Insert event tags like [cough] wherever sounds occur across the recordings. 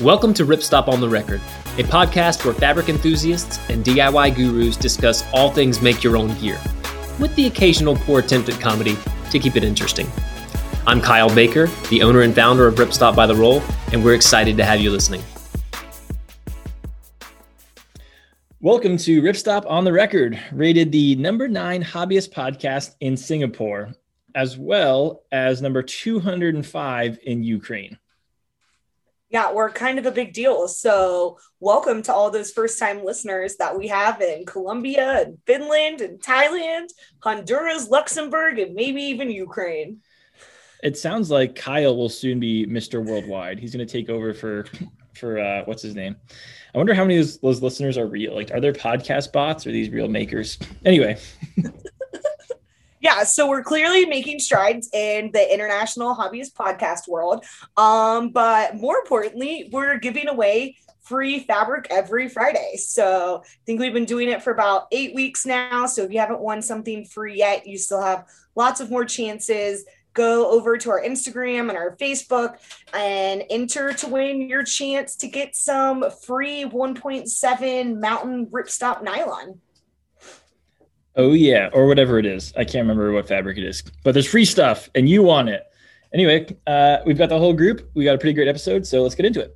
Welcome to Ripstop on the Record, a podcast where fabric enthusiasts and DIY gurus discuss all things make your own gear, with the occasional poor attempt at comedy to keep it interesting. I'm Kyle Baker, the owner and founder of Ripstop by the Roll, and we're excited to have you listening. Welcome to Ripstop on the Record, rated the number nine hobbyist podcast in Singapore, as well as number 205 in Ukraine. Yeah, we're kind of a big deal. So, welcome to all those first time listeners that we have in Colombia and Finland and Thailand, Honduras, Luxembourg, and maybe even Ukraine. It sounds like Kyle will soon be Mr. Worldwide. He's going to take over for for uh, what's his name? I wonder how many of those, those listeners are real. Like, are there podcast bots or these real makers? Anyway. [laughs] yeah, so we're clearly making strides in the international hobbyist podcast world. Um, but more importantly, we're giving away free fabric every Friday. So I think we've been doing it for about eight weeks now. So if you haven't won something free yet, you still have lots of more chances. Go over to our Instagram and our Facebook and enter to win your chance to get some free 1.7 mountain ripstop nylon. Oh yeah, or whatever it is. I can't remember what fabric it is, but there's free stuff, and you want it. Anyway, uh, we've got the whole group. We got a pretty great episode, so let's get into it.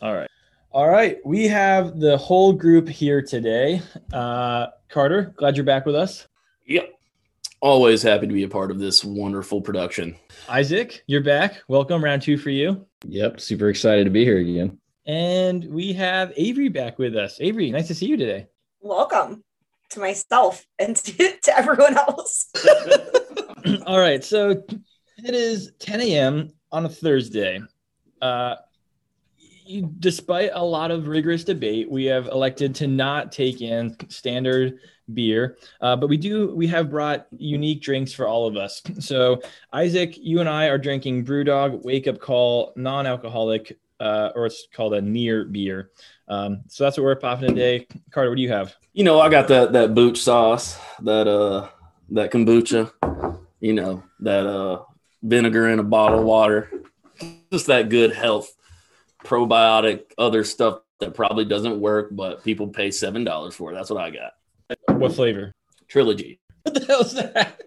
All right, all right. We have the whole group here today. Uh, Carter, glad you're back with us. Yep, always happy to be a part of this wonderful production. Isaac, you're back. Welcome, round two for you. Yep, super excited to be here again. And we have Avery back with us. Avery, nice to see you today. Welcome to myself and [laughs] to, to everyone else. [laughs] All right, so it is 10 a.m. on a Thursday. Uh, you, despite a lot of rigorous debate, we have elected to not take in standard beer, uh, but we do we have brought unique drinks for all of us. [laughs] So Isaac, you and I are drinking BrewDog Wake Up Call non-alcoholic, uh, or it's called a near beer. Um, so that's what we're popping today. Carter, what do you have? You know, I got that that booch sauce, that uh that kombucha, you know, that uh vinegar in a bottle of water, just that good health probiotic, other stuff that probably doesn't work, but people pay seven dollars for. That's what I got. What flavor? Trilogy. What the hell is that?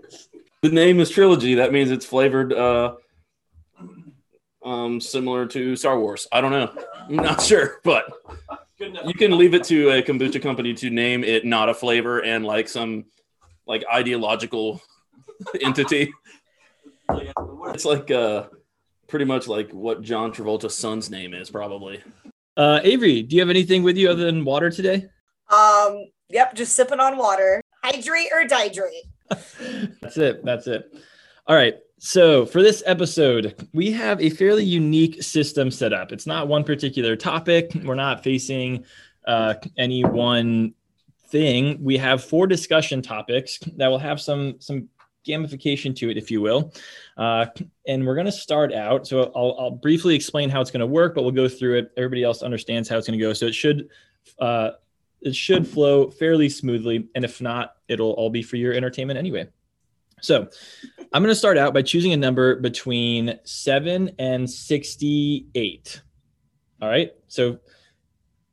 The name is Trilogy. That means it's flavored uh um similar to Star Wars. I don't know. I'm not [laughs] sure, but you can leave it to a kombucha company to name it not a flavor and like some like ideological [laughs] entity. It's like uh pretty much like what John Travolta's son's name is, probably. Uh, Avery, do you have anything with you other than water today? Um, yep, just sipping on water. Hydrate or dihydrate. That's it. That's it. All right. So for this episode, we have a fairly unique system set up. It's not one particular topic. We're not facing uh, any one thing. We have four discussion topics that will have some some gamification to it, if you will. Uh, and we're going to start out. So I'll, I'll, briefly explain how it's going to work, but we'll go through it. Everybody else understands how it's going to go. So it should uh, it should flow fairly smoothly. And if not, it'll all be for your entertainment anyway. So I'm going to start out by choosing a number between seven and 68. All right. So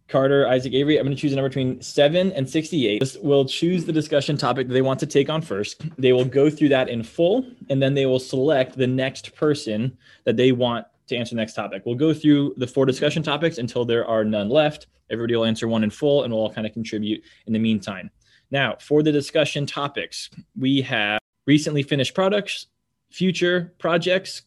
Carter, Isaac, Avery. I'm going to choose a number between seven and 68. We'll choose the discussion topic that they want to take on first. They will go through that in full, and then they will select the next person that they want to answer the next topic. We'll go through the four discussion topics until there are none left. Everybody will answer one in full, and we'll all kind of contribute in the meantime. Now, for the discussion topics, we have recently finished products, future projects,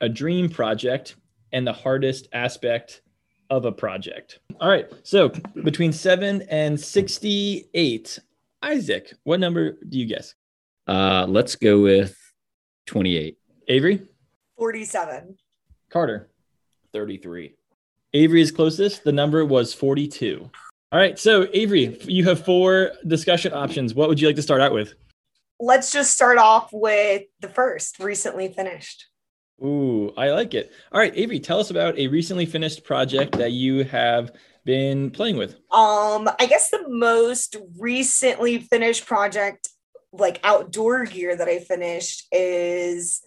a dream project, and the hardest aspect of a project. All right. So between seven and 68, Isaac, what number do you guess? Uh, let's go with 28. Avery? 47. Carter? 33. Avery is closest. The number was 42. All right. So, Avery, you have four discussion options. What would you like to start out with? Let's just start off with the first recently finished. Ooh, I like it. All right, Avery, tell us about a recently finished project that you have been playing with. Um, I guess the most recently finished project like outdoor gear that I finished is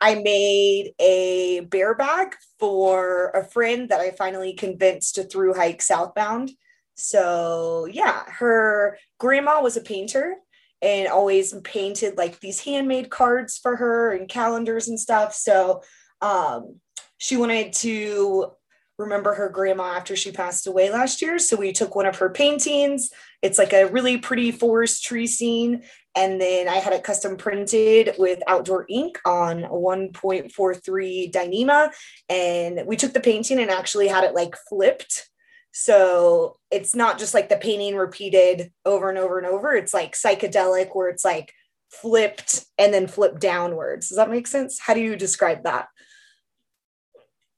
I made a bear bag for a friend that I finally convinced to through hike southbound. So, yeah, her grandma was a painter and always painted like these handmade cards for her and calendars and stuff. So, um, she wanted to remember her grandma after she passed away last year. So we took one of her paintings. It's like a really pretty forest tree scene. And then I had it custom printed with outdoor ink on 1.43 Dyneema. And we took the painting and actually had it like flipped. So it's not just like the painting repeated over and over and over. It's like psychedelic where it's like flipped and then flipped downwards. Does that make sense? How do you describe that?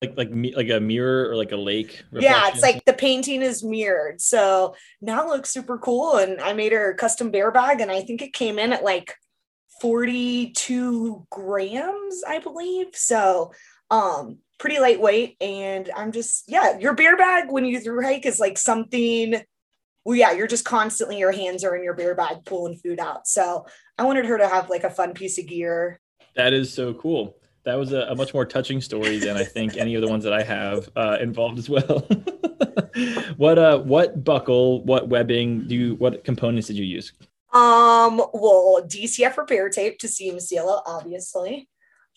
Like like me like a mirror or like a lake yeah it's like the painting is mirrored. So now it looks super cool and i made her a custom bear bag and i think it came in at like 42 grams i believe. So um pretty lightweight and i'm just yeah your bear bag when you through hike is like something well yeah you're just constantly your hands are in your bear bag pulling food out. So i wanted her to have like a fun piece of gear. That is so cool that was a, a, much more touching story than I think any of the ones that I have uh, involved as well. [laughs] what uh what buckle, what webbing do you what components did you use? Um well DCF repair tape to seam seal it, obviously.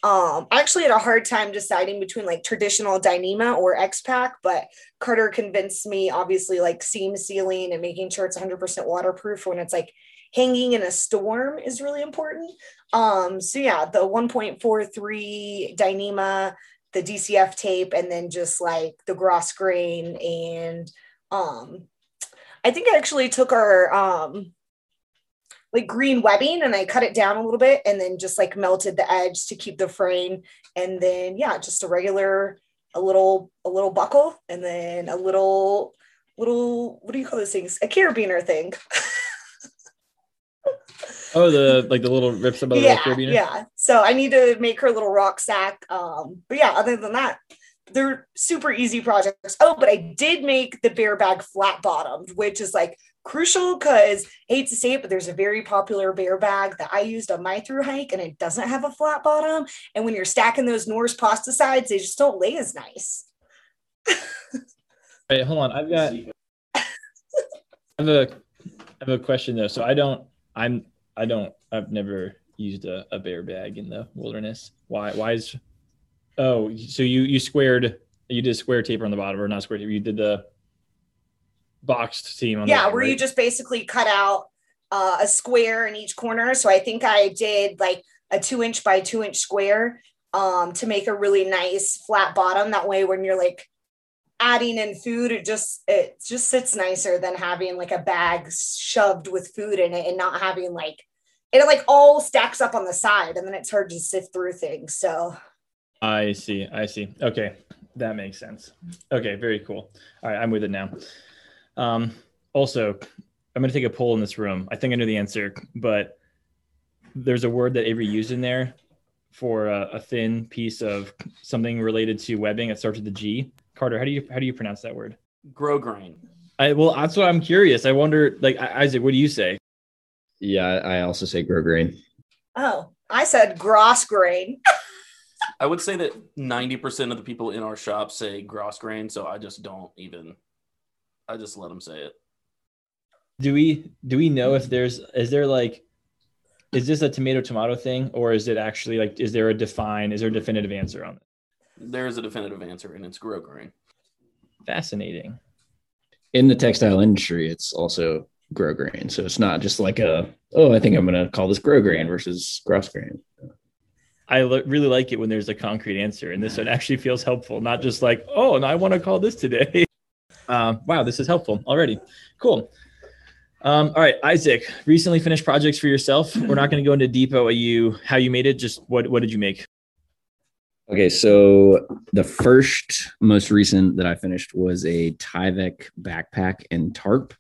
Um I actually had a hard time deciding between like traditional Dyneema or X-Pac, but Carter convinced me obviously like seam sealing and making sure it's 100% waterproof when it's like hanging in a storm is really important. Um, so yeah, the 1.43 Dyneema, the DCF tape, and then just like the grosgrain and um I think I actually took our um like green webbing and I cut it down a little bit and then just like melted the edge to keep the frame. And then yeah, just a regular a little a little buckle and then a little little what do you call those things? A carabiner thing. [laughs] Oh, the like the little rips above yeah, the carabiner. Yeah. So I need to make her little rucksack. Um, but yeah, other than that, they're super easy projects. Oh, but I did make the bear bag flat bottomed, which is like crucial because hate to say it, but there's a very popular bear bag that I used on my through hike and it doesn't have a flat bottom. And when you're stacking those Knorr pasta sides, they just don't lay as nice. [laughs] Wait, hold on. I've got I have a I have a question though. So I don't I'm I don't. I've never used a, a bear bag in the wilderness. Why? Why is? Oh, so you you squared. You did square taper on the bottom, or not square taper. You did the boxed seam on. Yeah, bottom, where right? you just basically cut out uh, a square in each corner. So I think I did like a two inch by two inch square um, to make a really nice flat bottom. That way, when you're like adding in food, it just it just sits nicer than having like a bag shoved with food in it and not having like it like all stacks up on the side and then it's hard to sift through things. So I see. I see. Okay. That makes sense. Okay. Very cool. All right. I'm with it now. Um, also, I'm going to take a poll in this room. I think I know the answer, but there's a word that Avery used in there for a, a thin piece of something related to webbing. It starts with the G. Carter, how do you how do you pronounce that word? Grosgrain. I well, that's what I'm curious. I wonder, like Isaac, what do you say? Yeah, I also say grosgrain. Oh, I said grosgrain. [laughs] I would say that 90% of the people in our shop say grosgrain, so I just don't even I just let them say it. Do we do we know if there's is there like is this a tomato tomato thing or is it actually like is there a define is there a definitive answer on it? There is a definitive answer and it's grosgrain. Fascinating. In the textile industry, it's also grosgrain. So it's not just like a, oh, I think I'm going to call this grow grain versus grass grain. I lo- really like it when there's a concrete answer, and this one actually feels helpful, not just like, oh, and I want to call this today. [laughs] Um, wow, this is helpful already. Cool. Um, all right, Isaac, recently finished projects for yourself. We're not going to go into depot you how you made it. Just what what did you make? Okay, so the first most recent that I finished was a Tyvek backpack and tarp,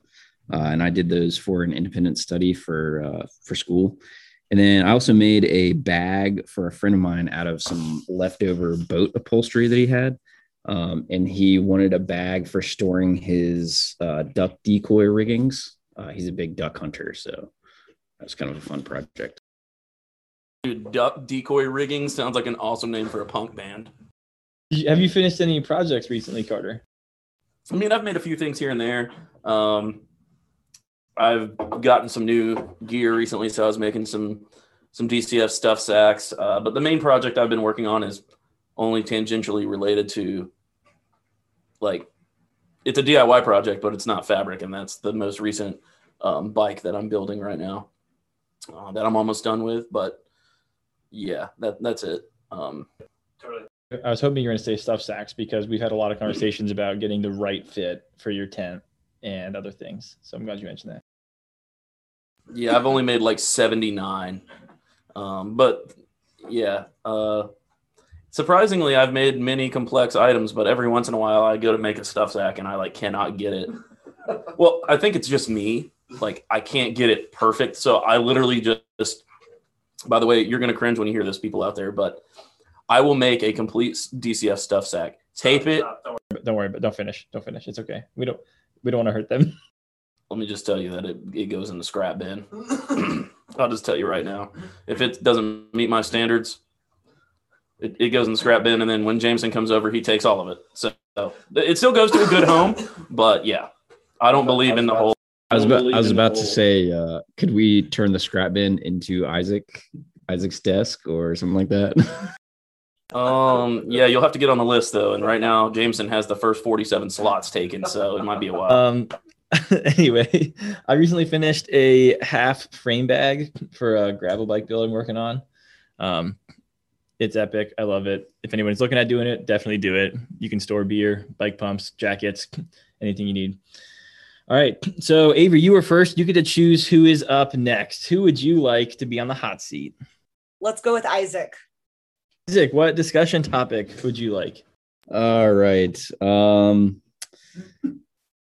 uh, and I did those for an independent study for uh, for school. And then I also made a bag for a friend of mine out of some leftover boat upholstery that he had. Um, and he wanted a bag for storing his uh, duck decoy riggings. Uh, he's a big duck hunter, so That's kind of a fun project. Dude, duck decoy rigging sounds like an awesome name for a punk band. Have you finished any projects recently, Carter? I mean, I've made a few things here and there. Um, I've gotten some new gear recently, so I was making some some DCF stuff sacks. Uh, but the main project I've been working on is only tangentially related to like it's a DIY project, but it's not fabric, and that's the most recent um, bike that I'm building right now uh, that I'm almost done with. But yeah, that that's it. Um, I was hoping you were going to say stuff sacks because we've had a lot of conversations about getting the right fit for your tent and other things. So I'm glad you mentioned that. Yeah, I've only made like 79. Um, but yeah, uh, surprisingly, I've made many complex items, but every once in a while I go to make a stuff sack and I like cannot get it. Well, I think it's just me. Like I can't get it perfect. So I literally just, by the way, you're going to cringe when you hear this, people out there, but I will make a complete DCF stuff sack, tape it. Don't worry, but don't finish. Don't finish. It's okay. We don't, we don't want to hurt them. [laughs] Let me just tell you that it, it goes in the scrap bin. [clears throat] I'll just tell you right now. If it doesn't meet my standards, it, it goes in the scrap bin. And then when Jameson comes over, he takes all of it. So it still goes to a good home. But yeah, I don't believe in the whole. I was about, I was about to say, uh, could we turn the scrap bin into Isaac, Isaac's desk or something like that? [laughs] Um, yeah, you'll have to get on the list though. And right now, Jameson has the first 47 slots taken. So it might be a while. Um, [laughs] anyway, I recently finished a half frame bag for a gravel bike build I'm working on. Um, it's epic. I love it. If anyone's looking at doing it, definitely do it. You can store beer, bike pumps, jackets, anything you need. All right. So, Avery, you were first. You get to choose who is up next. Who would you like to be on the hot seat? Let's go with Isaac. Isaac, what discussion topic would you like? All right. Um,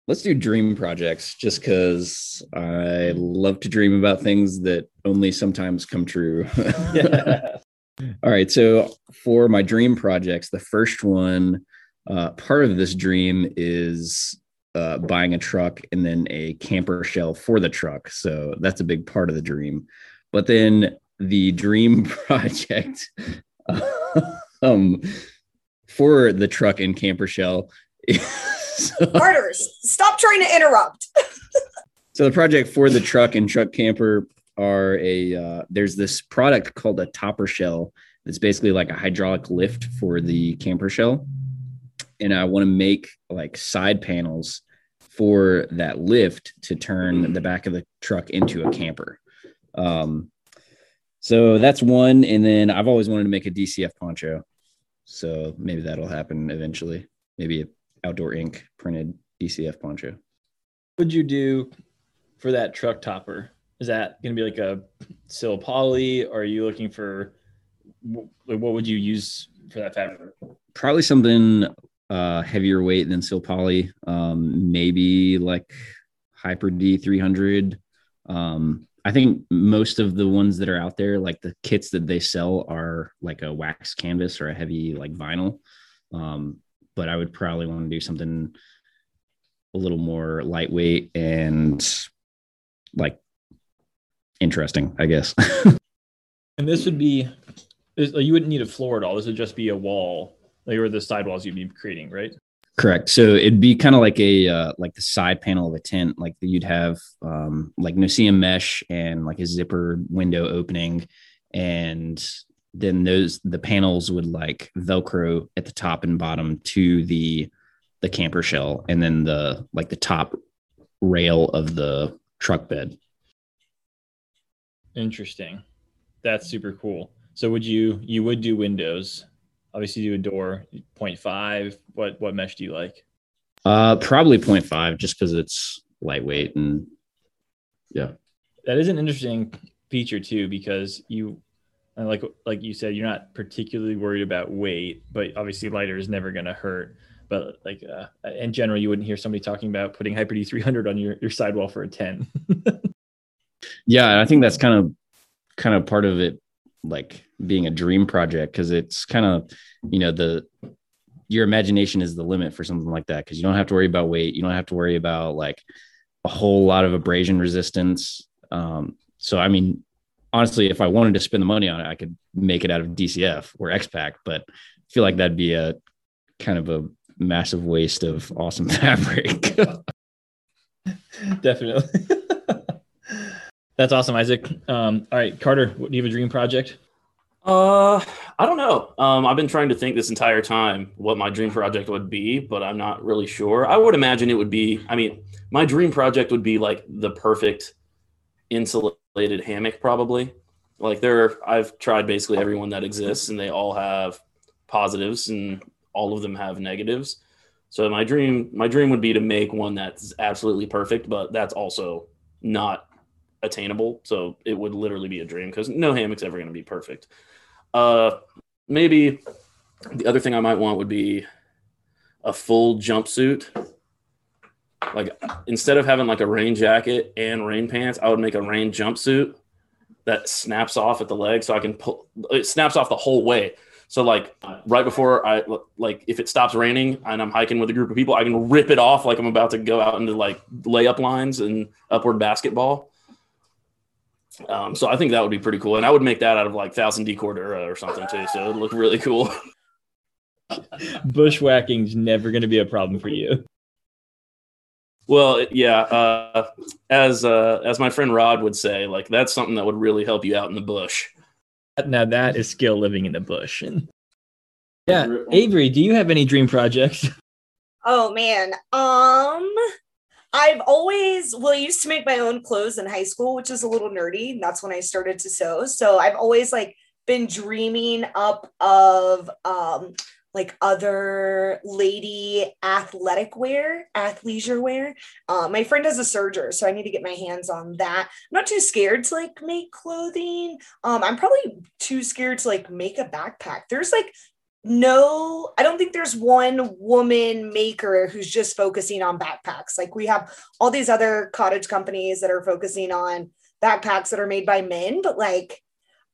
let's do dream projects just because I love to dream about things that only sometimes come true. Yeah. [laughs] All right. So for my dream projects, the first one, uh, part of this dream is uh, buying a truck and then a camper shell for the truck. So that's a big part of the dream. But then the dream [laughs] project [laughs] um, for the truck and camper shell. [laughs] is- Carter, stop trying to interrupt. [laughs] so the project for the truck and truck camper are a uh, there's this product called a topper shell. It's basically like a hydraulic lift for the camper shell, and I want to make like side panels for that lift to turn the back of the truck into a camper. Um, so that's one, and then I've always wanted to make a DCF poncho, so maybe that'll happen eventually. Maybe a outdoor ink printed DCF poncho. What would you do for that truck topper? Is that going to be like a sil poly, or are you looking for what would you use for that fabric? probably something uh heavier weight than Sil Poly. Um, maybe like Hyper D 300. Um, I think most of the ones that are out there, like the kits that they sell, are like a wax canvas or a heavy like vinyl. Um, but I would probably want to do something a little more lightweight and like interesting, I guess. [laughs] And this would be, you wouldn't need a floor at all. This would just be a wall, like or the sidewalls you'd be creating, right? Correct. So it'd be kind of like a uh, like the side panel of a tent, like you'd have um, like no-see-um mesh and like a zipper window opening, and then those the panels would like Velcro at the top and bottom to the the camper shell, and then the like the top rail of the truck bed. Interesting. That's super cool. So would you you would do windows? Obviously, do a door 0.5. What what mesh do you like? Uh, probably 0.5 just because it's lightweight and yeah. That is an interesting feature too, because you and like like you said, you're not particularly worried about weight, but obviously lighter is never going to hurt. But like uh, in general, you wouldn't hear somebody talking about putting Hyper D 300 on your, your sidewall for a 10. [laughs] yeah i think that's kind of kind of part of it like being a dream project because it's kind of you know the your imagination is the limit for something like that because you don't have to worry about weight you don't have to worry about like a whole lot of abrasion resistance um, so I mean, honestly, if I wanted to spend the money on it, I could make it out of DCF or X-Pac, but I feel like that'd be a kind of a massive waste of awesome [laughs] fabric. Definitely. [laughs] That's awesome, Isaac. Um, all right, Carter, do you have a dream project? Uh, I don't know. Um, I've been trying to think this entire time what my dream project would be, but I'm not really sure. I would imagine it would be. I mean, my dream project would be like the perfect insulated hammock, probably. Like there, I've tried basically everyone that exists, and they all have positives, and all of them have negatives. So my dream, my dream would be to make one that's absolutely perfect, but that's also not attainable. So it would literally be a dream because no hammock's ever going to be perfect. Uh, maybe the other thing I might want would be a full jumpsuit. Like instead of having like a rain jacket and rain pants, I would make a rain jumpsuit that snaps off at the leg so I can pull it snaps off the whole way. So like right before I like if it stops raining and I'm hiking with a group of people, I can rip it off like I'm about to go out into like layup lines and upward basketball. Um, so I think that would be pretty cool, and I would make that out of like thousand D Cordura or something too. So it'd look really cool. [laughs] Bushwhacking's never going to be a problem for you. Well, yeah, uh, as uh, as my friend Rod would say, like that's something that would really help you out in the bush. Now that is skill living in the bush. [laughs] yeah, Avery, do you have any dream projects? [laughs] Oh man, um, I've always well, I used to make my own clothes in high school, which is a little nerdy. And that's when I started to sew. So I've always like been dreaming up of um like other lady athletic wear, athleisure wear. Uh, my friend has a serger, so I need to get my hands on that. I'm not too scared to like make clothing. Um, I'm probably too scared to like make a backpack. There's like no, I don't think there's one woman maker who's just focusing on backpacks. Like we have all these other cottage companies that are focusing on backpacks that are made by men, but like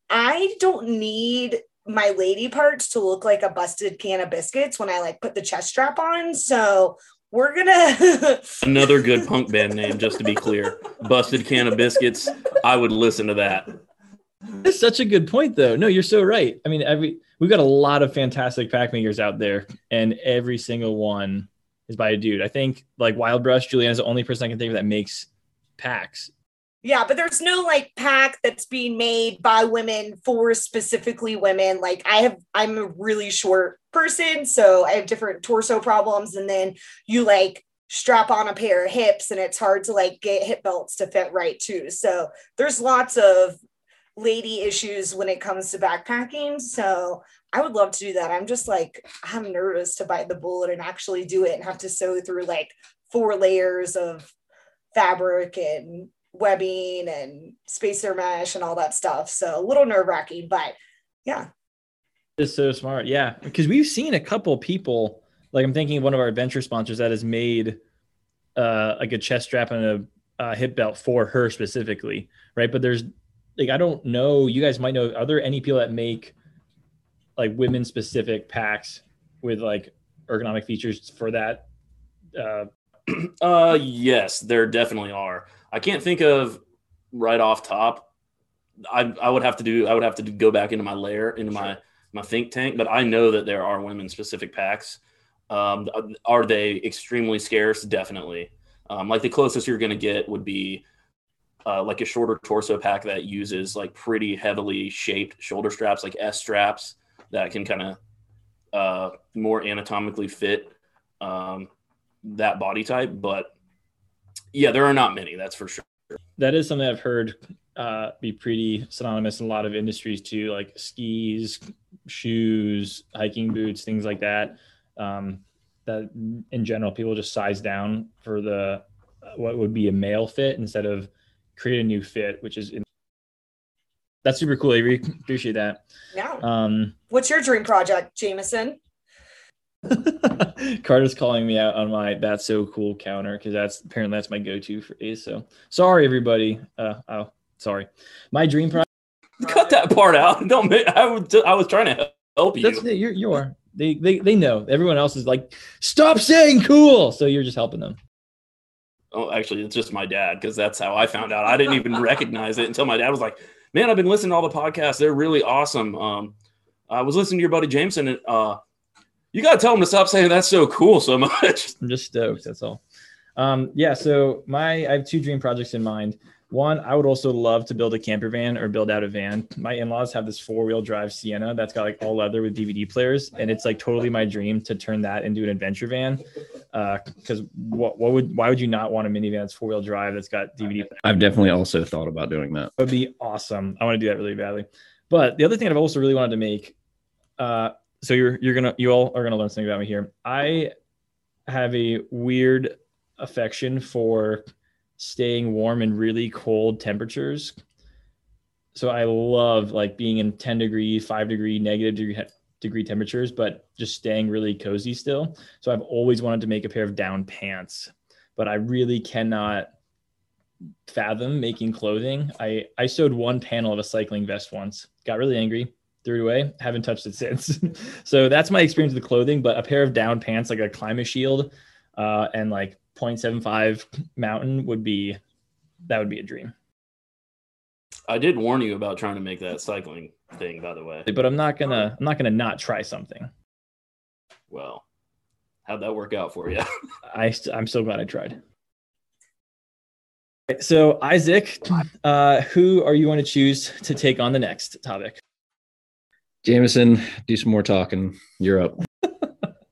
I don't need my lady parts to look like a busted can of biscuits when I like put the chest strap on. So we're gonna [laughs] another good punk band name, just to be clear. Busted can of biscuits. I would listen to that. That's such a good point, though. No, you're so right. I mean, every we've got a lot of fantastic pack makers out there, and every single one is by a dude. I think like Wild Brush, Juliana's the only person I can think of that makes packs. Yeah, but there's no like pack that's being made by women for specifically women. Like I have, I'm a really short person, so I have different torso problems, and then you like strap on a pair of hips and it's hard to like get hip belts to fit right too. So there's lots of lady issues when it comes to backpacking. So I would love to do that. I'm just like, I'm nervous to bite the bullet and actually do it and have to sew through like four layers of fabric and webbing and spacer mesh and all that stuff. So a little nerve wracking, but yeah. It's so smart. Yeah. Because we've seen a couple people, like I'm thinking of one of our adventure sponsors that has made uh, like a chest strap and a, a hip belt for her specifically. Right. But there's like I don't know. You guys might know. Are there any people that make like women specific packs with like ergonomic features for that? Uh, [clears throat] uh, yes, there definitely are. I can't think of right off top. I I would have to do. I would have to go back into my layer into my my think tank. But I know that there are women specific packs. Um, are they extremely scarce? Definitely. Um, like the closest you're going to get would be uh, like a shorter torso pack that uses like pretty heavily shaped shoulder straps, like S straps that can kind of uh, more anatomically fit um, that body type. But yeah, there are not many, that's for sure. That is something I've heard uh, be pretty synonymous in a lot of industries too, like skis, shoes, hiking boots, things like that. Um, that in general, people just size down for the what would be a male fit instead of create a new fit, which is in- that's super cool. Avery, appreciate that. Yeah. Um, What's your dream project, Jameson? [laughs] Carter's calling me out on my "that's so cool" counter because that's apparently that's my go-to phrase. So sorry, everybody. Uh, oh, sorry. My dream project. Cut that part out. [laughs] Don't. Make, I was. I was trying to help you. That's, you're, you are. They, they they know. Everyone else is like, stop saying cool. So you're just helping them. Oh, actually, it's just my dad because that's how I found out. I didn't even recognize it until my dad was like, "Man, I've been listening to all the podcasts. They're really awesome." Um, I was listening to your buddy Jameson, and uh, you got to tell them to stop saying that's so cool so much. [laughs] I'm just stoked. That's all. Um, yeah. So my I have two dream projects in mind. One, I would also love to build a camper van or build out a van. My in-laws have this four-wheel drive Sienna that's got like all leather with DVD players, and it's like totally my dream to turn that into an adventure van. Because uh, what, what would why would you not want a minivan that's four-wheel drive that's got DVD? I've definitely also thought about doing that. It would be awesome. I want to do that really badly. But the other thing I've also really wanted to make, uh, so you're you're gonna you all are gonna learn something about me here. I have a weird affection for staying warm in really cold temperatures. So I love like being in 10 degree, five degree, negative degree, degree temperatures, but just staying really cozy still. So I've always wanted to make a pair of down pants, but I really cannot fathom making clothing. I, I sewed one panel of a cycling vest once, got really angry, threw it away, haven't touched it [laughs] since. so that's my experience with clothing, but a pair of down pants, like a Climashield, uh, and like 0.75 mountain would be that would be a dream. I did warn you about trying to make that cycling thing, by the way. But I'm not gonna I'm not gonna not try something. Well, how'd that work out for you? [laughs] I I'm so glad I tried. So Isaac, uh, who are you going to choose to take on the next topic? Jameson, do some more talking. You're up. [laughs]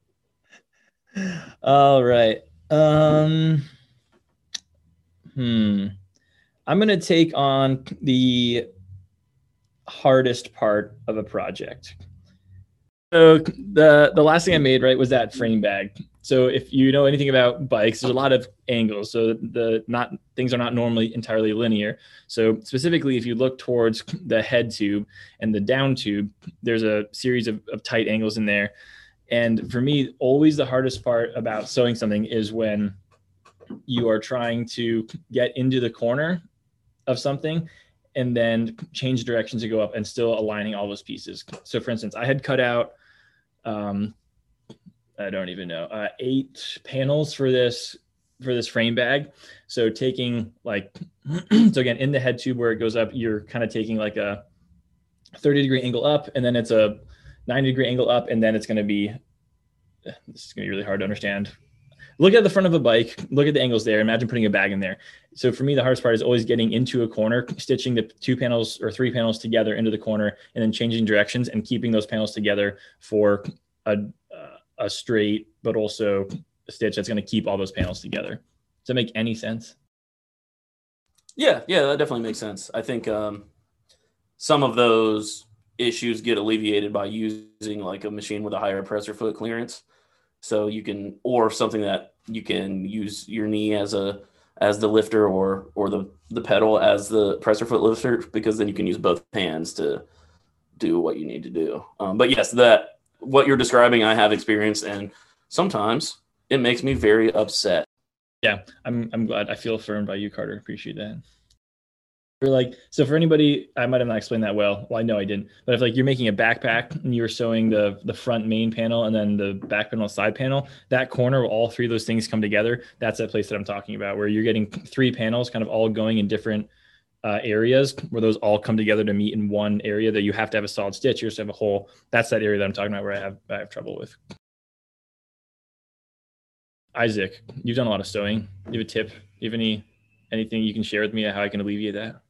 All right. Um, hmm. I'm going to take on the hardest part of a project. So the the last thing I made right was that frame bag. So if you know anything about bikes, there's a lot of angles. So the not things are not normally entirely linear. So specifically, if you look towards the head tube and the down tube, there's a series of, of tight angles in there. And for me, always the hardest part about sewing something is when you are trying to get into the corner of something and then change directions to go up and still aligning all those pieces. So, for instance, I had cut out, um, I don't even know, uh, eight panels for this for this frame bag. So taking like, [clears throat] so again, in the head tube where it goes up, you're kind of taking like a 30 degree angle up, and then it's a 90 degree angle up, and then it's going to be, this is going to be really hard to understand. Look at the front of a bike, look at the angles there. Imagine putting a bag in there. So for me, the hardest part is always getting into a corner, stitching the two panels or three panels together into the corner, and then changing directions and keeping those panels together for a, a straight, but also a stitch that's going to keep all those panels together. Does that make any sense? Yeah, yeah, that definitely makes sense. I think um, some of those issues get alleviated by using like a machine with a higher presser foot clearance. So you can, or something that you can use your knee as a as the lifter or or the the pedal as the presser foot lifter because then you can use both hands to do what you need to do. Um, but yes, that what you're describing, I have experienced, and sometimes it makes me very upset. Yeah, I'm I'm glad. I feel affirmed by you, Carter. Appreciate that like so for anybody i might have not explained that well. Well i know i didn't. But if like you're making a backpack and you're sewing the the front main panel and then the back panel side panel that corner where all three of those things come together that's that place that i'm talking about where you're getting three panels kind of all going in different uh, areas where those all come together to meet in one area that you have to have a solid stitch. You just have a hole that's that area that i'm talking about where i have i have trouble with. Isaac you've done a lot of sewing. You have a tip? You have any anything you can share with me how i can alleviate that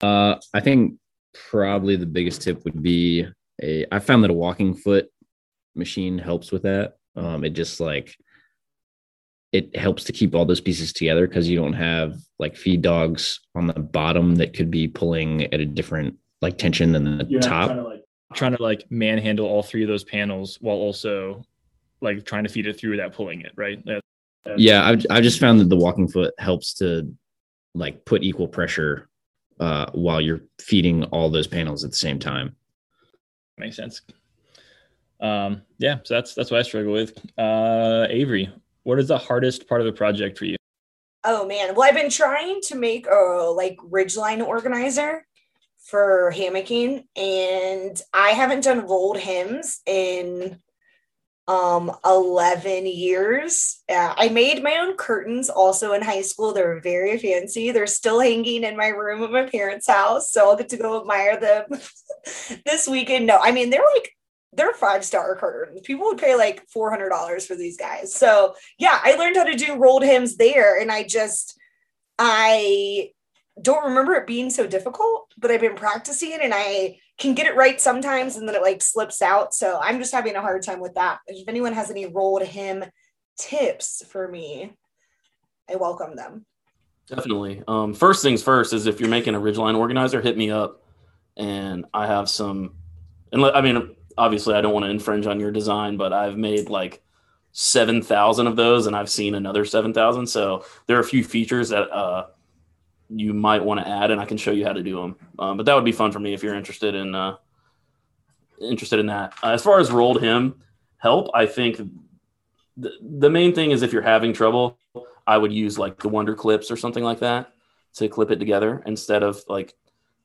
uh, I think probably the biggest tip would be a. I found that a walking foot machine helps with that. Um, it just like it helps to keep all those pieces together because you don't have like feed dogs on the bottom that could be pulling at a different like tension than the You're top. Trying to, like, trying to like manhandle all three of those panels while also like trying to feed it through without pulling it, right? That's, that's yeah, I've I've just found that the walking foot helps to like put equal pressure uh, while you're feeding all those panels at the same time. Makes sense. Um, yeah, so that's that's what I struggle with. Uh, Avery, what is the hardest part of the project for you? Oh man, well I've been trying to make a like ridgeline organizer for hammocking, and I haven't done rolled hems in um 11 years. Uh, i made my own curtains also in high school. They're very fancy. They're still hanging in my room at my parents house so i'll get to go admire them [laughs] this weekend. No i mean they're like they're five star curtains. People would pay like $400 for these guys. So yeah i learned how to do rolled hems there and i just i don't remember it being so difficult but i've been practicing and i can get it right sometimes and then it like slips out. So I'm just having a hard time with that. If anyone has any roll to him tips for me, I welcome them. Definitely. Um, first things first is if you're making a ridgeline organizer, hit me up, and I have some. And I mean, obviously, I don't want to infringe on your design, but I've made like seven thousand of those, and I've seen another seven thousand. So there are a few features that uh, you might want to add, and I can show you how to do them. Um, but that would be fun for me if you're interested in uh, interested in that. Uh, as far as rolled hem help, I think the, the main thing is if you're having trouble, I would use like the Wonder Clips or something like that to clip it together instead of like,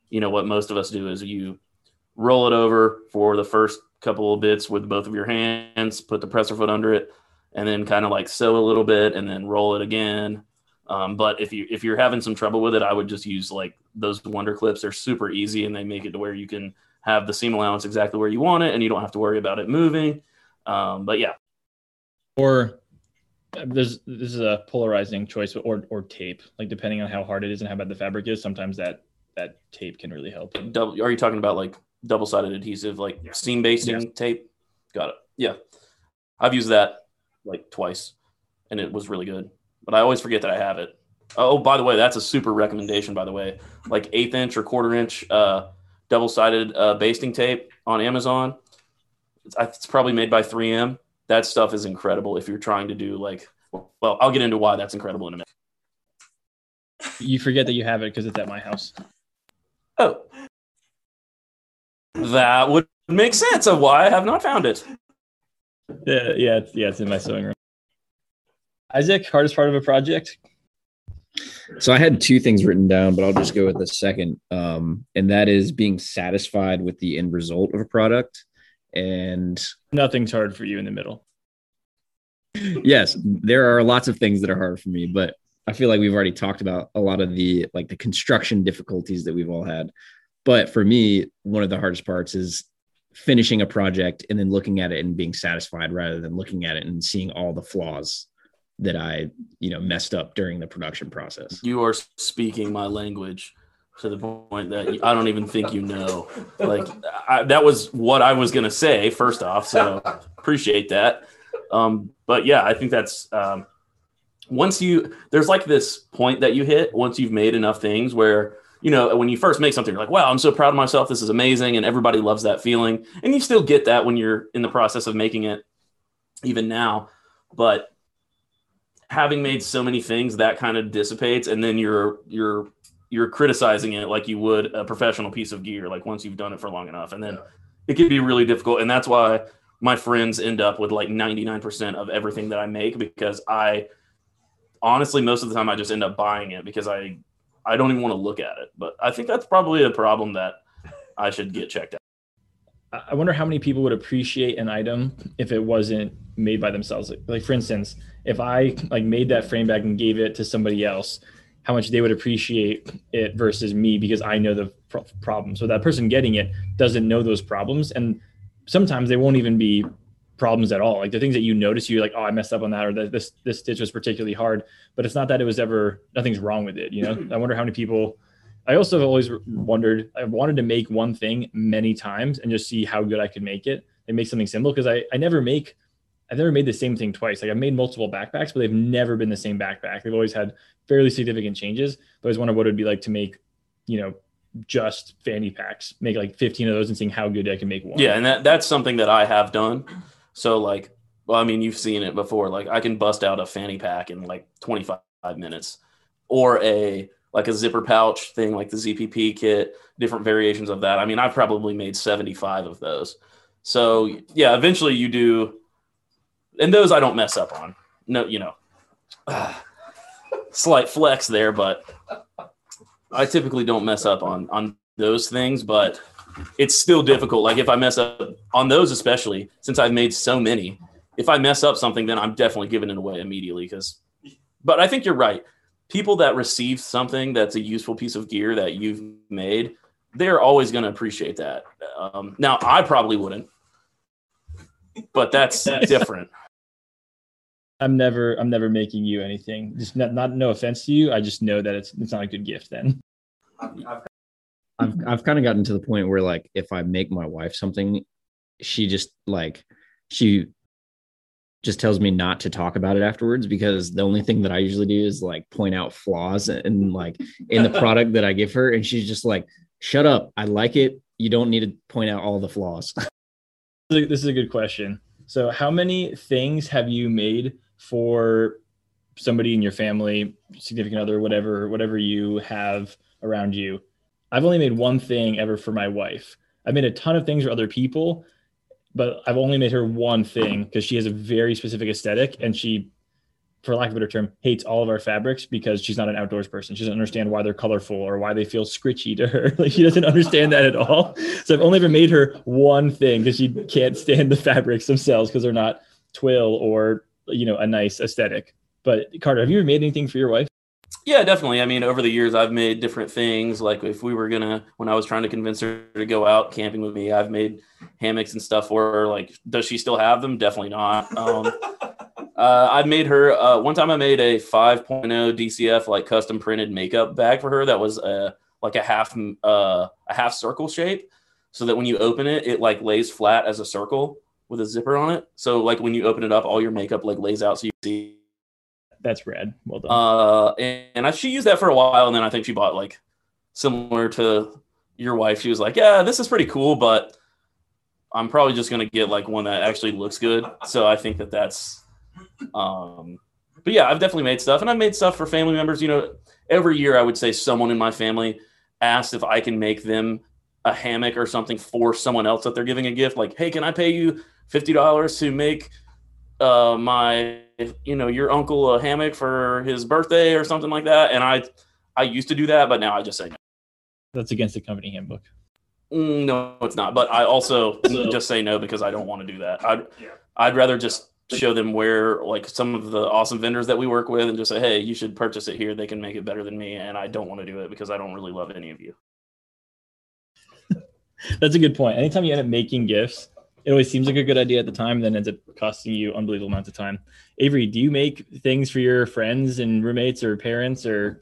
you know, what most of us do is you roll it over for the first couple of bits with both of your hands, put the presser foot under it, and then kind of like sew a little bit and then roll it again um, but if you if you're having some trouble with it, I would just use like those Wonder Clips. They're super easy and they make it to where you can have the seam allowance exactly where you want it, and you don't have to worry about it moving. Um, but yeah. Or there's this is a polarizing choice, or or tape. Like depending on how hard it is and how bad the fabric is, sometimes that that tape can really help. Double, are you talking about like double sided adhesive, like yeah. seam basting yeah. tape? Got it. Yeah, I've used that like twice, and it was really good but I always forget that I have it. Oh, by the way, that's a super recommendation. By the way, like eighth inch or quarter inch uh, double sided uh, basting tape on Amazon. It's, it's, probably made by 3M. That stuff is incredible if you're trying to do like. Well, I'll get into why that's incredible in a minute. You forget that you have it because it's at my house. Oh, that would make sense of why I have not found it. Yeah, yeah, it's, yeah, it's in my sewing room. Isaac, hardest part of a project? So I had two things written down, but I'll just go with the second. Um, and that is being satisfied with the end result of a product. And nothing's hard for you in the middle. yes, there are lots of things that are hard for me, but I feel like we've already talked about a lot of the like the construction difficulties that we've all had. But for me, one of the hardest parts is finishing a project and then looking at it and being satisfied rather than looking at it and seeing all the flaws that I, you know, messed up during the production process. You are speaking my language to the point that I don't even think you know. Like I, that was what I was going to say first off. So [laughs] appreciate that. Um, but yeah, I think that's um, once you there's like this point that you hit once you've made enough things where you know when you first make something you're like wow i'm so proud of myself this is amazing and everybody loves that feeling and you still get that when you're in the process of making it even now but having made so many things that kind of dissipates and then you're you're you're criticizing it like you would a professional piece of gear like once you've done it for long enough and then yeah. it can be really difficult and that's why my friends end up with like 99% of everything that I make because I honestly most of the time I just end up buying it because I I don't even want to look at it but I think that's probably a problem that I should get checked out I wonder how many people would appreciate an item if it wasn't made by themselves. Like, for instance, if I like made that frame bag and gave it to somebody else, how much they would appreciate it versus me because I know the pro- problem. So that person getting it doesn't know those problems, and sometimes they won't even be problems at all. Like the things that you notice, you're like, oh, I messed up on that, or this this stitch was particularly hard. But it's not that it was ever nothing's wrong with it. You know, mm-hmm. I wonder how many people I also have always wondered, I wanted to make one thing many times and just see how good I could make it and make something simple because I, I never make, I've never made the same thing twice. Like I've made multiple backpacks, but they've never been the same backpack. They've always had fairly significant changes. But I always wondered what it'd be like to make, you know, just fanny packs, make like 15 of those and seeing how good I can make one. Yeah. And that, that's something that I have done. So like, well, I mean, you've seen it before. Like I can bust out a fanny pack in like 25 minutes or a, like a zipper pouch thing, like the ZPP kit, different variations of that. I mean, I've probably made 75 of those. So yeah, eventually you do, and those I don't mess up on. No, you know, uh, slight flex there, but I typically don't mess up on on those things. But it's still difficult. Like if I mess up on those, especially since I've made so many, if I mess up something, then I'm definitely giving it away immediately. Because, but I think you're right. People that receive something that's a useful piece of gear that you've made, they're always going to appreciate that. Um, now, I probably wouldn't, but that's [laughs] different. I'm never I'm never making you anything. Just not, not no offense to you. I just know that it's it's not a good gift then. I've I've kind of gotten to the point where like if I make my wife something, she just like she just tells me not to talk about it afterwards because the only thing that I usually do is like point out flaws and like in the [laughs] product that I give her and she's just like shut up I like it you don't need to point out all the flaws. [laughs] this is a good question. So how many things have you made for somebody in your family, significant other, whatever, whatever you have around you. I've only made one thing ever for my wife. I've made a ton of things for other people, but I've only made her one thing because she has a very specific aesthetic and she, for lack of a better term, hates all of our fabrics because she's not an outdoors person. She doesn't understand why they're colorful or why they feel scritchy to her. [laughs] like she doesn't understand that at all. So I've only ever made her one thing because she can't stand the fabrics themselves because they're not twill or you know a nice aesthetic. But Carter, have you ever made anything for your wife? Yeah, definitely. I mean, over the years, I've made different things. Like if we were gonna, when I was trying to convince her to go out camping with me, I've made hammocks and stuff for her. Like, does she still have them? Definitely not. Um, [laughs] uh, I made her uh, one time. I made a 5.0 DCF like custom printed makeup bag for her. That was a like a half uh, a half circle shape, so that when you open it, it like lays flat as a circle with a zipper on it. So like when you open it up, all your makeup like lays out so you see. That's rad. Well done. Uh, and, and I, she used that for a while, and then I think she bought like similar to your wife. She was like, "Yeah, this is pretty cool, but I'm probably just gonna get like one that actually looks good." So I think that that's. Um, but yeah, I've definitely made stuff, and I've made stuff for family members. You know, every year I would say someone in my family asked if I can make them a hammock or something for someone else that they're giving a gift. Like, hey, can I pay you fifty dollars to make uh, my you know your uncle a hammock for his birthday or something like that. And I I used to do that, but now I just say no. That's against the company handbook. Mm, no, it's not. But I also so, just say no because I don't want to do that. I'd yeah. I'd rather just show them where like some of the awesome vendors that we work with and just say, hey, you should purchase it here. They can make it better than me. And I don't want to do it because I don't really love any of you. [laughs] That's a good point. Anytime you end up making gifts, it always seems like a good idea at the time, then ends up costing you unbelievable amounts of time. Avery, do you make things for your friends and roommates or parents or?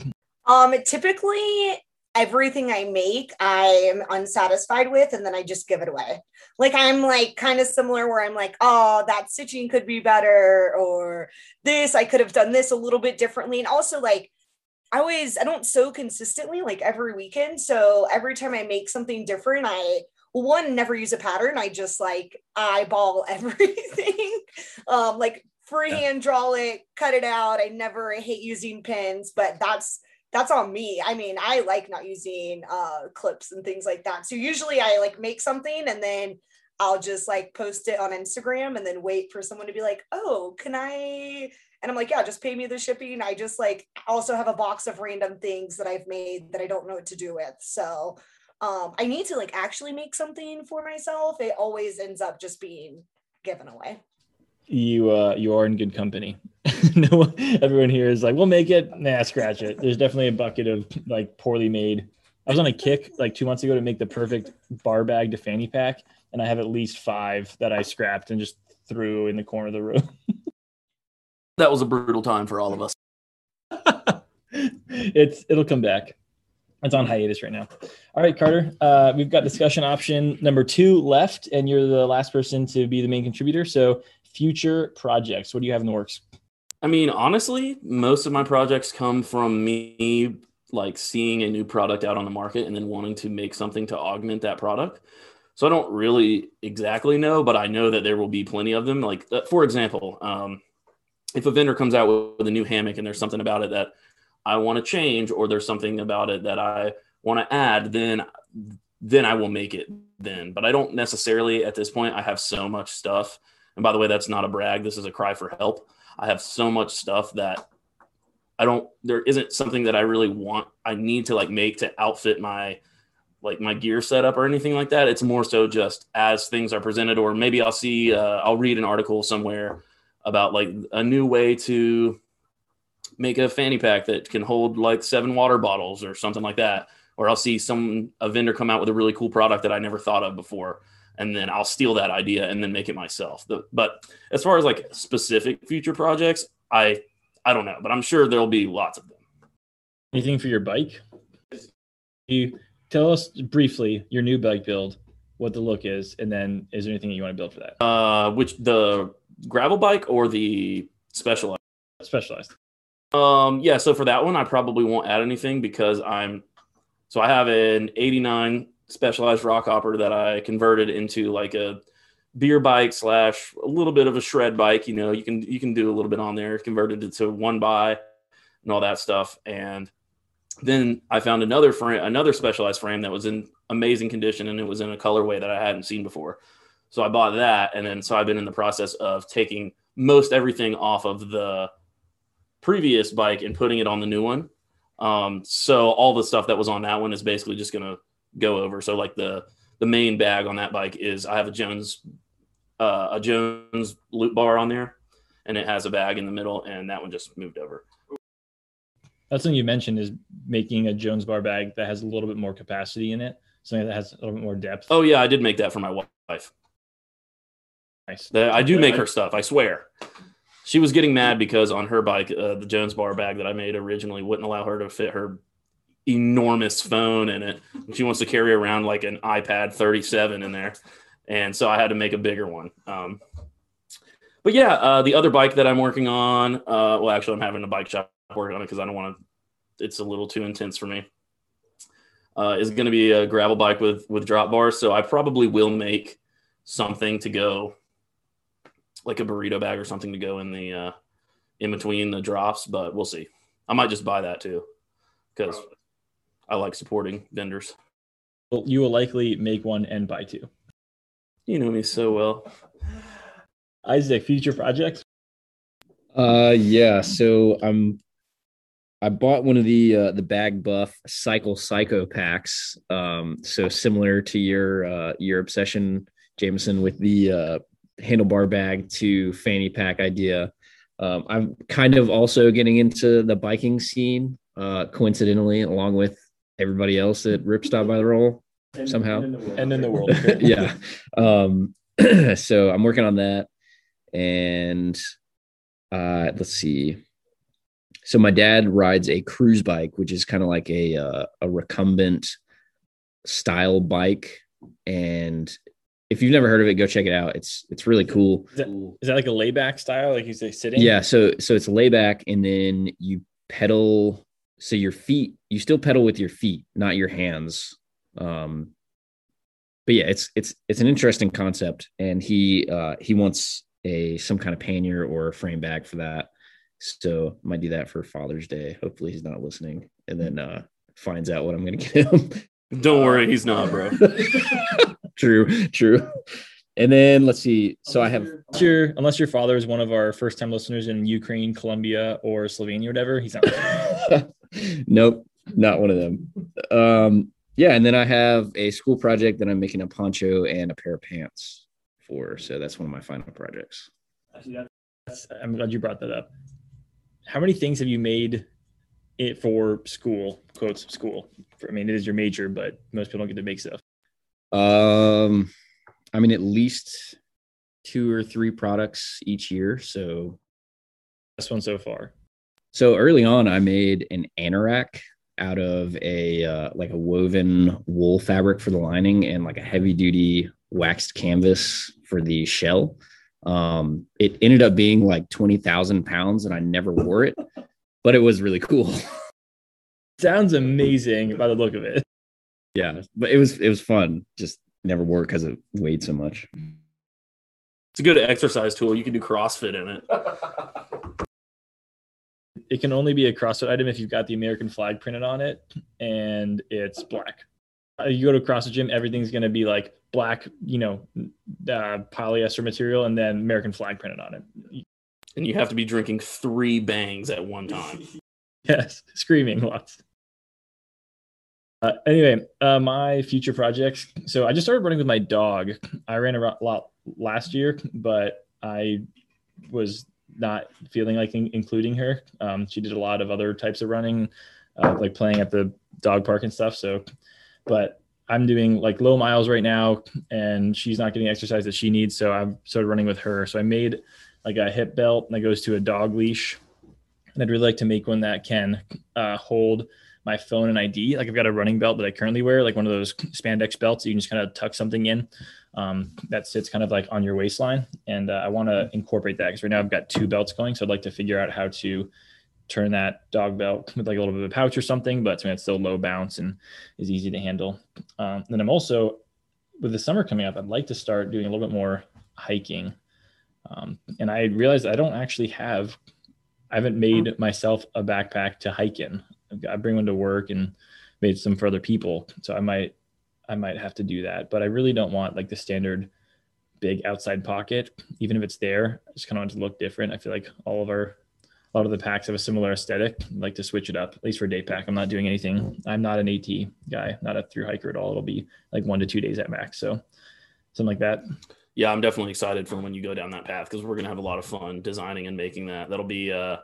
Um, typically everything I make, I am unsatisfied with, and then I just give it away. Like I'm like kind of similar where I'm like, oh, that stitching could be better, or this I could have done this a little bit differently, and also like. I always I don't sew consistently like every weekend. So every time I make something different, I one never use a pattern i just like eyeball [laughs] everything um like freehand yeah. draw it cut it out i never hate using pins but that's that's on me. I mean i like not using uh clips and things like that. So usually i like make something and then i'll just like post it on instagram and then wait for someone to be like oh can i? And i'm like yeah just pay me the shipping. I just like also have a box of random things that i've made that i don't know what to do with. So um, I need to like actually make something for myself, it always ends up just being given away. You uh you are in good company. [laughs] no everyone here is like, we'll make it. Nah, scratch it. There's definitely a bucket of like poorly made. I was on a kick like two months ago to make the perfect bar bag to fanny pack, and I have at least five that I scrapped and just threw in the corner of the room. [laughs] that was a brutal time for all of us. [laughs] it's it'll come back. It's on hiatus right now. All right, Carter. Uh, we've got discussion option number two left, and you're the last person to be the main contributor. So, future projects. What do you have in the works? I mean, honestly, most of my projects come from me like seeing a new product out on the market and then wanting to make something to augment that product. So I don't really exactly know, but I know that there will be plenty of them. Like, uh, for example, um, if a vendor comes out with a new hammock and there's something about it that I want to change or there's something about it that I want to add, then then I will make it then. But I don't necessarily at this point. I have so much stuff. And by the way, that's not a brag. This is a cry for help. I have so much stuff that I don't there isn't something that I really want I need to like make to outfit my like my gear setup or anything like that. It's more so just as things are presented or maybe I'll see uh, I'll read an article somewhere about like a new way to make a fanny pack that can hold like seven water bottles or something like that. Or I'll see some a vendor come out with a really cool product that I never thought of before, and then I'll steal that idea and then make it myself. The, but as far as like specific future projects, I I don't know, but I'm sure there'll be lots of them. Anything for your bike? You tell us briefly your new bike build, what the look is, and then is there anything that you want to build for that? Uh, which the gravel bike or the specialized? Specialized. Um, yeah. So for that one, I probably won't add anything because I'm. So I have an '89 Specialized Rockhopper that I converted into like a beer bike slash a little bit of a shred bike. You know, you can you can do a little bit on there. Converted it to one by and all that stuff. And then I found another frame, another specialized frame that was in amazing condition, and it was in a colorway that I hadn't seen before. So I bought that, and then so I've been in the process of taking most everything off of the previous bike and putting it on the new one. Um, so all the stuff that was on that one is basically just gonna go over. So like the the main bag on that bike is I have a Jones uh, a Jones loop bar on there, and it has a bag in the middle, and that one just moved over. That's something you mentioned is making a Jones bar bag that has a little bit more capacity in it, something that has a little bit more depth. Oh yeah, I did make that for my wife. nice. That- I do make her stuff. I swear. She was getting mad because on her bike, uh, the Jones bar bag that I made originally wouldn't allow her to fit her enormous phone in it. She wants to carry around like an iPad 37 in there, and so I had to make a bigger one. Um, but yeah, uh, the other bike that I'm working on, uh, well, actually, I'm having a bike shop work on it because I don't want to. It's a little too intense for me. Uh, is going to be a gravel bike with with drop bars, so I probably will make something to go like a burrito bag or something to go in the uh, in between the drops, but we'll see. I might just buy that too because I like supporting vendors. Well, you will likely make one and buy two. You know me so well. Isaac, future projects? Uh, yeah. So I'm. I bought one of the uh, the bag buff cycle psycho packs. Um, so similar to your uh, your obsession, Jameson, with the uh, handlebar bag to fanny pack idea. Um, I'm kind of also getting into the biking scene, uh, coincidentally, along with everybody else at Ripstop by the Roll somehow. And in the world. [laughs] yeah. Um, [clears throat] so I'm working on that. And uh, let's see. So my dad rides a Cruzbike, which is kind of like a uh, a recumbent style bike. And if you've never heard of it, go check it out. It's it's really cool. Is that, is that like a layback style? Like you say sitting? Yeah. So so it's layback, and then you pedal. So your feet, you still pedal with your feet, not your hands. Um, but yeah, it's it's it's an interesting concept, and he uh, he wants a some kind of pannier or a frame bag for that. So might do that for Father's Day. Hopefully he's not listening, and then uh, finds out what I'm going [laughs] to get him. Don't worry, he's not, bro. [laughs] true, true. And then let's see. So I have Unless your, unless your father is one of our first time listeners in Ukraine, Colombia, or Slovenia, or whatever, he's not. [laughs] nope, not one of them. Um, yeah, and then I have a school project that I'm making a poncho and a pair of pants for. So that's one of my final projects. That's, I'm glad you brought that up. How many things have you made it for school? Quotes school. For, I mean, it is your major, but most people don't get to make stuff. Um, I mean, at least two or three products each year. So, Best one so far. So early on, I made an anorak out of a uh, like a woven wool fabric for the lining and like a heavy duty waxed canvas for the shell. Um, it ended up being like twenty thousand pounds, and I never wore it, but it was really cool. [laughs] Sounds amazing by the look of it. yeah, but it was it was fun. Just never wore it because it weighed so much. It's a good exercise tool. You can do CrossFit in it. [laughs] It can only be a CrossFit item if you've got the American flag printed on it and it's black. Uh, You go to a CrossFit gym, everything's going to be like black, you know, uh, polyester material and then American flag printed on it. And you have to be drinking three bangs at one time. [laughs] Yes, screaming lots. Uh, anyway, uh, my future projects. So I just started running with my dog. I ran a lot last year, but I was not feeling like in- including her. Um, she did a lot of other types of running, uh, like playing at the dog park and stuff. So, but I'm doing like low miles right now, and she's not getting exercise that she needs. So I'm started running with her. So I made like a hip belt that goes to a dog leash, and I'd really like to make one that can uh, hold my phone and ID. Like I've got a running belt that I currently wear, like one of those spandex belts. You can just kind of tuck something in um, that sits kind of like on your waistline. And uh, I want to incorporate that because right now I've got two belts going. So I'd like to figure out how to turn that dog belt with like a little bit of a pouch or something, but it's still low bounce and is easy to handle. Um, and I'm also, with the summer coming up, I'd like to start doing a little bit more hiking. Um, and I realized I don't actually have, I haven't made myself a backpack to hike in. I bring one to work and made some for other people. So I might I might have to do that. But I really don't want like the standard big outside pocket, even if it's there. I just kind of want to look different. I feel like all of our a lot of the packs have a similar aesthetic. I'd like to switch it up, at least for day pack. I'm not doing anything. I'm not an AT guy, not a through hiker at all. It'll be like one to two days at max. So something like that. Yeah, I'm definitely excited for when you go down that path because we're gonna have a lot of fun designing and making that. That'll be uh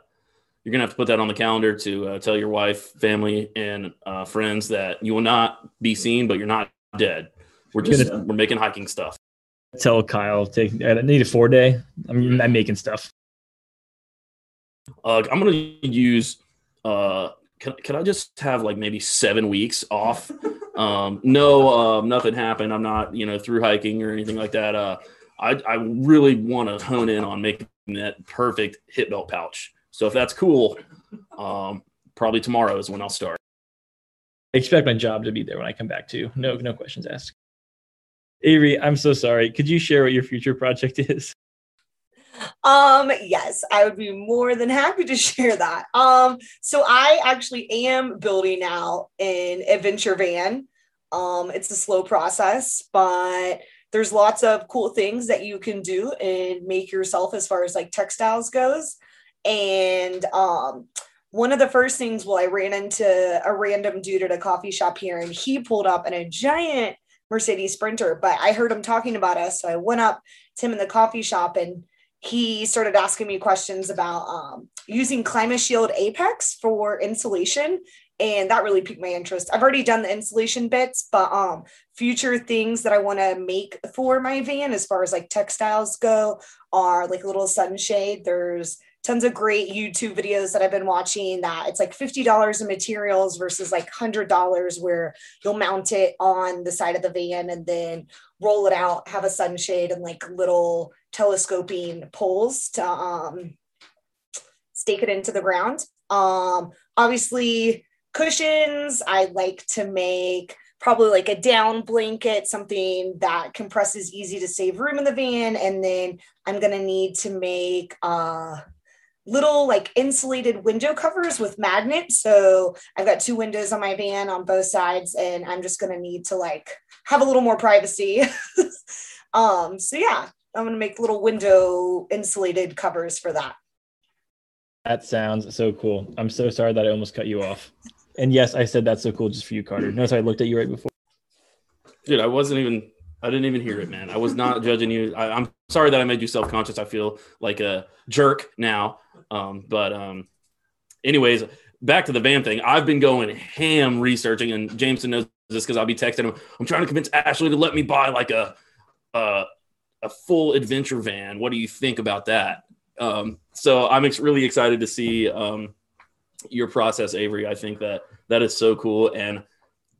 you're gonna have to put that on the calendar to uh, tell your wife, family, and uh, friends that you will not be seen, but you're not dead. We're just we're making hiking stuff. Tell Kyle take I need a four day. I'm, I'm making stuff. Uh, I'm gonna use. Uh, can, can I just have like maybe seven weeks off? Um, no, uh, nothing happened. I'm not, you know, through hiking or anything like that. Uh, I, I really want to hone in on making that perfect hip belt pouch. So if that's cool, um, probably tomorrow is when I'll start. I expect my job to be there when I come back too. No, no questions asked. Avery, I'm so sorry. Could you share what your future project [laughs] is? Um, yes, I would be more than happy to [laughs] share that. Um, so I actually am building now an adventure van. Um, it's a slow process, but there's lots of cool things that you can do and make yourself as far as like textiles goes. And um, one of the first things, well, I ran into a random dude at a coffee shop here, and he pulled up in a giant Mercedes Sprinter. But I heard him talking about us, so I went up to him in the coffee shop, and he started asking me questions about um, using Climashield Apex for insulation and that really piqued my interest. I've already done the insulation bits, but um future things that I want to make for my van as far as like textiles go are like a little sunshade. There's tons of great YouTube videos that I've been watching that it's like $50 in materials versus like $100 where you'll mount it on the side of the van and then roll it out, have a sunshade and like little telescoping poles to um, stake it into the ground. Um, obviously, cushions, I like to make probably like a down blanket, something that compresses easy to save room in the van. And then I'm going to need to make uh, little like insulated window covers with magnets. So I've got two windows on my van on both sides, and I'm just gonna need to like have a little more privacy. [laughs] um, so yeah, I'm gonna make little window insulated covers for that. That sounds so cool. I'm so sorry that I almost cut you off. And yes, I said that's so cool just for you, Carter. Notice I looked at you right before. Dude, I wasn't even I didn't even hear it, man. I was not judging you. I, am sorry that I made you self conscious. I feel like a jerk now. Um, but um, anyways, back to the van thing. I've been going ham researching, and Jameson knows this because I'll be texting him. I'm trying to convince Ashley to let me buy like a a, a full adventure van. What do you think about that? Um, so I'm ex- really excited to see um, your process, Avery. I think that that is so cool, and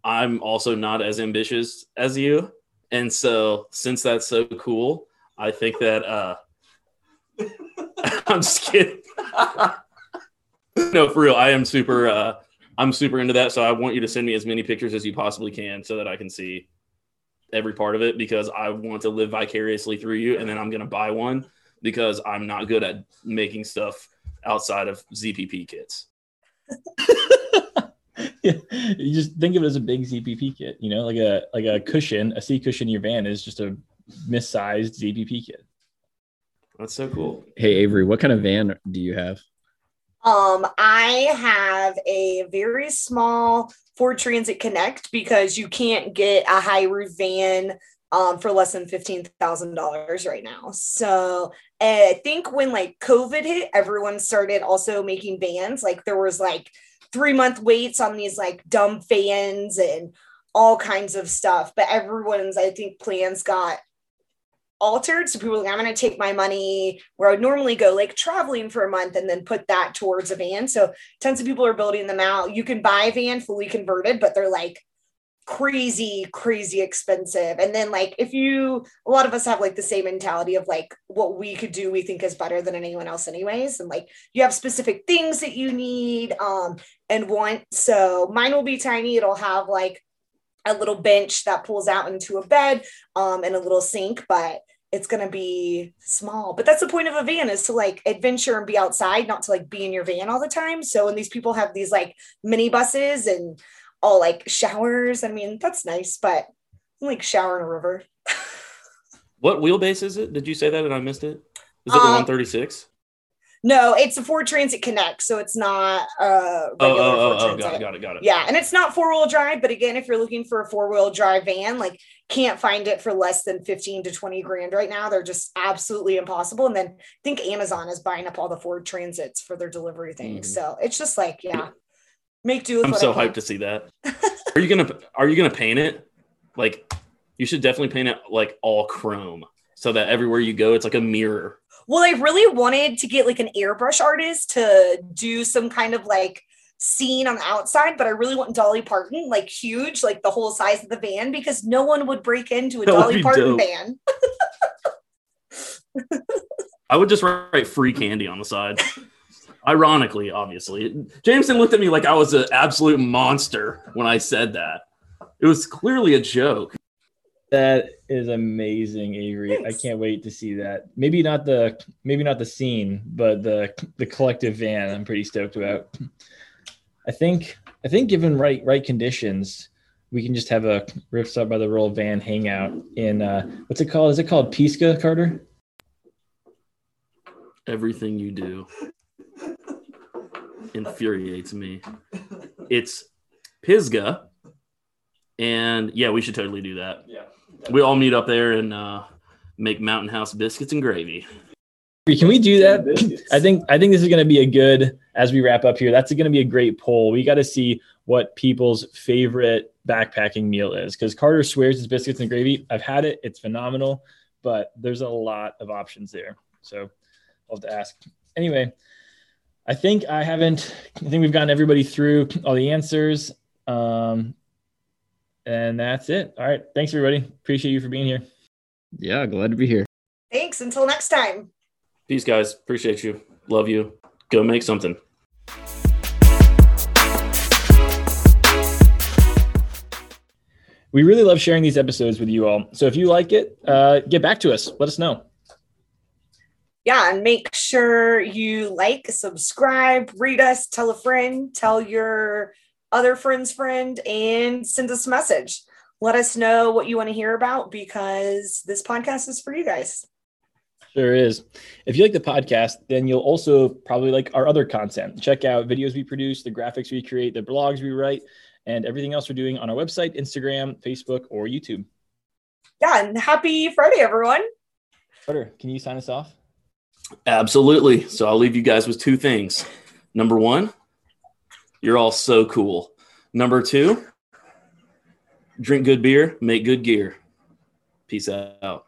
I'm also not as ambitious as you. And so, since that's so cool, I think that uh, [laughs] I'm just kidding. no, for real, I am super. Uh, I'm super into that. So I want you to send me as many pictures as you possibly can, so that I can see every part of it because I want to live vicariously through you, and then I'm gonna buy one because I'm not good at making stuff outside of ZPP kits. [laughs] you just think of it as a big ZPP kit, you know, like a like a cushion, a seat cushion in your van is just a missized ZPP kit. That's so cool. Hey Avery, what kind of van do you have? Um, I have a very small Ford Transit Connect because you can't get a high roof van um, for less than $15,000 right now. So I think when like COVID hit, everyone started also making vans. Like there was like three month waits on these like dumb fans and all kinds of stuff. But everyone's, I think, plans got altered. So people like, I'm going to take my money where I would normally go like traveling for a month and then put that towards a van. So tons of people are building them out. You can buy a van fully converted, but they're like crazy, crazy expensive. And then like if you a lot of us have like the same mentality of like what we could do, we think is better than anyone else, anyways. And like you have specific things that you need um and want. So mine will be tiny. It'll have like a little bench that pulls out into a bed um, and a little sink, but it's going to be small. But that's the point of a van is to like adventure and be outside, not to like be in your van all the time. So when these people have these like mini buses and all like showers, I mean, that's nice, but like shower in a river. [laughs] what wheelbase is it? Did you say that and I missed it? Is it the Um, 136? No, it's a Ford Transit Connect, so it's not uh Oh, regular oh, Ford oh, oh, Transit. got it, got it, got it. Yeah, and it's not four wheel drive, but again, if you're looking for a four wheel drive van, like can't find it for less than 15 to 20 grand right now. They're just absolutely impossible. And then I think Amazon is buying up all the Ford Transits for their delivery things. Mhm. So it's just like, yeah, make do with what I'm so hyped to see that. [laughs] are you gonna Are you gonna paint it? Like, you should definitely paint it like all chrome, so that everywhere you go, it's like a mirror. Well, I really wanted to get like an airbrush artist to do some kind of like scene on the outside, but I really want Dolly Parton, like huge, like the whole size of the van, because no one would break into a That Dolly Parton dope. van. I would just write free candy on the side. Ironically, obviously, Jameson looked at me like I was an absolute monster when I said that. It was clearly a joke. That is amazing, Avery. I can't wait to see that. Maybe not the maybe not the scene, but the the collective van. I'm pretty stoked about. I think I think given right right conditions, we can just have a Ripstop by the Roll van hangout in uh what's it called? Is it called Pisca, Carter? Everything you do infuriates me. It's Pisgah, and yeah, we should totally do that. Yeah. We all meet up there and uh, make Mountain House biscuits and gravy. Can we do that? [laughs] I think I think this is going to be a good as we wrap up here. That's going to be a great poll. We got to see what people's favorite backpacking meal is because Carter swears his biscuits and gravy. I've had it; it's phenomenal, but there's a lot of options there. So I'll have to ask. Anyway, I think I haven't. I think we've gotten everybody through all the answers, um, and that's it. All right, thanks everybody. Appreciate you for being here. Yeah, glad to be here. Thanks. Until next time. Peace, guys. Appreciate you. Love you. Go make something. We really love sharing these episodes with you all. So if you like it, uh, get back to us. Let us know. Yeah, and make sure you like, subscribe, read us, tell a friend, tell your other friend's friend, and send us a message. Let us know what you want to hear about because this podcast is for you guys. Sure is. If you like the podcast, then you'll also probably like our other content. Check out videos we produce, the graphics we create, the blogs we write, and everything else we're doing on our website, Instagram, Facebook, or YouTube. Yeah, and happy Friday, everyone. Carter, can you sign us off? Absolutely. So I'll leave you guys with two things. Number one, you're all so cool. Number two, drink good beer, make good gear. Peace out.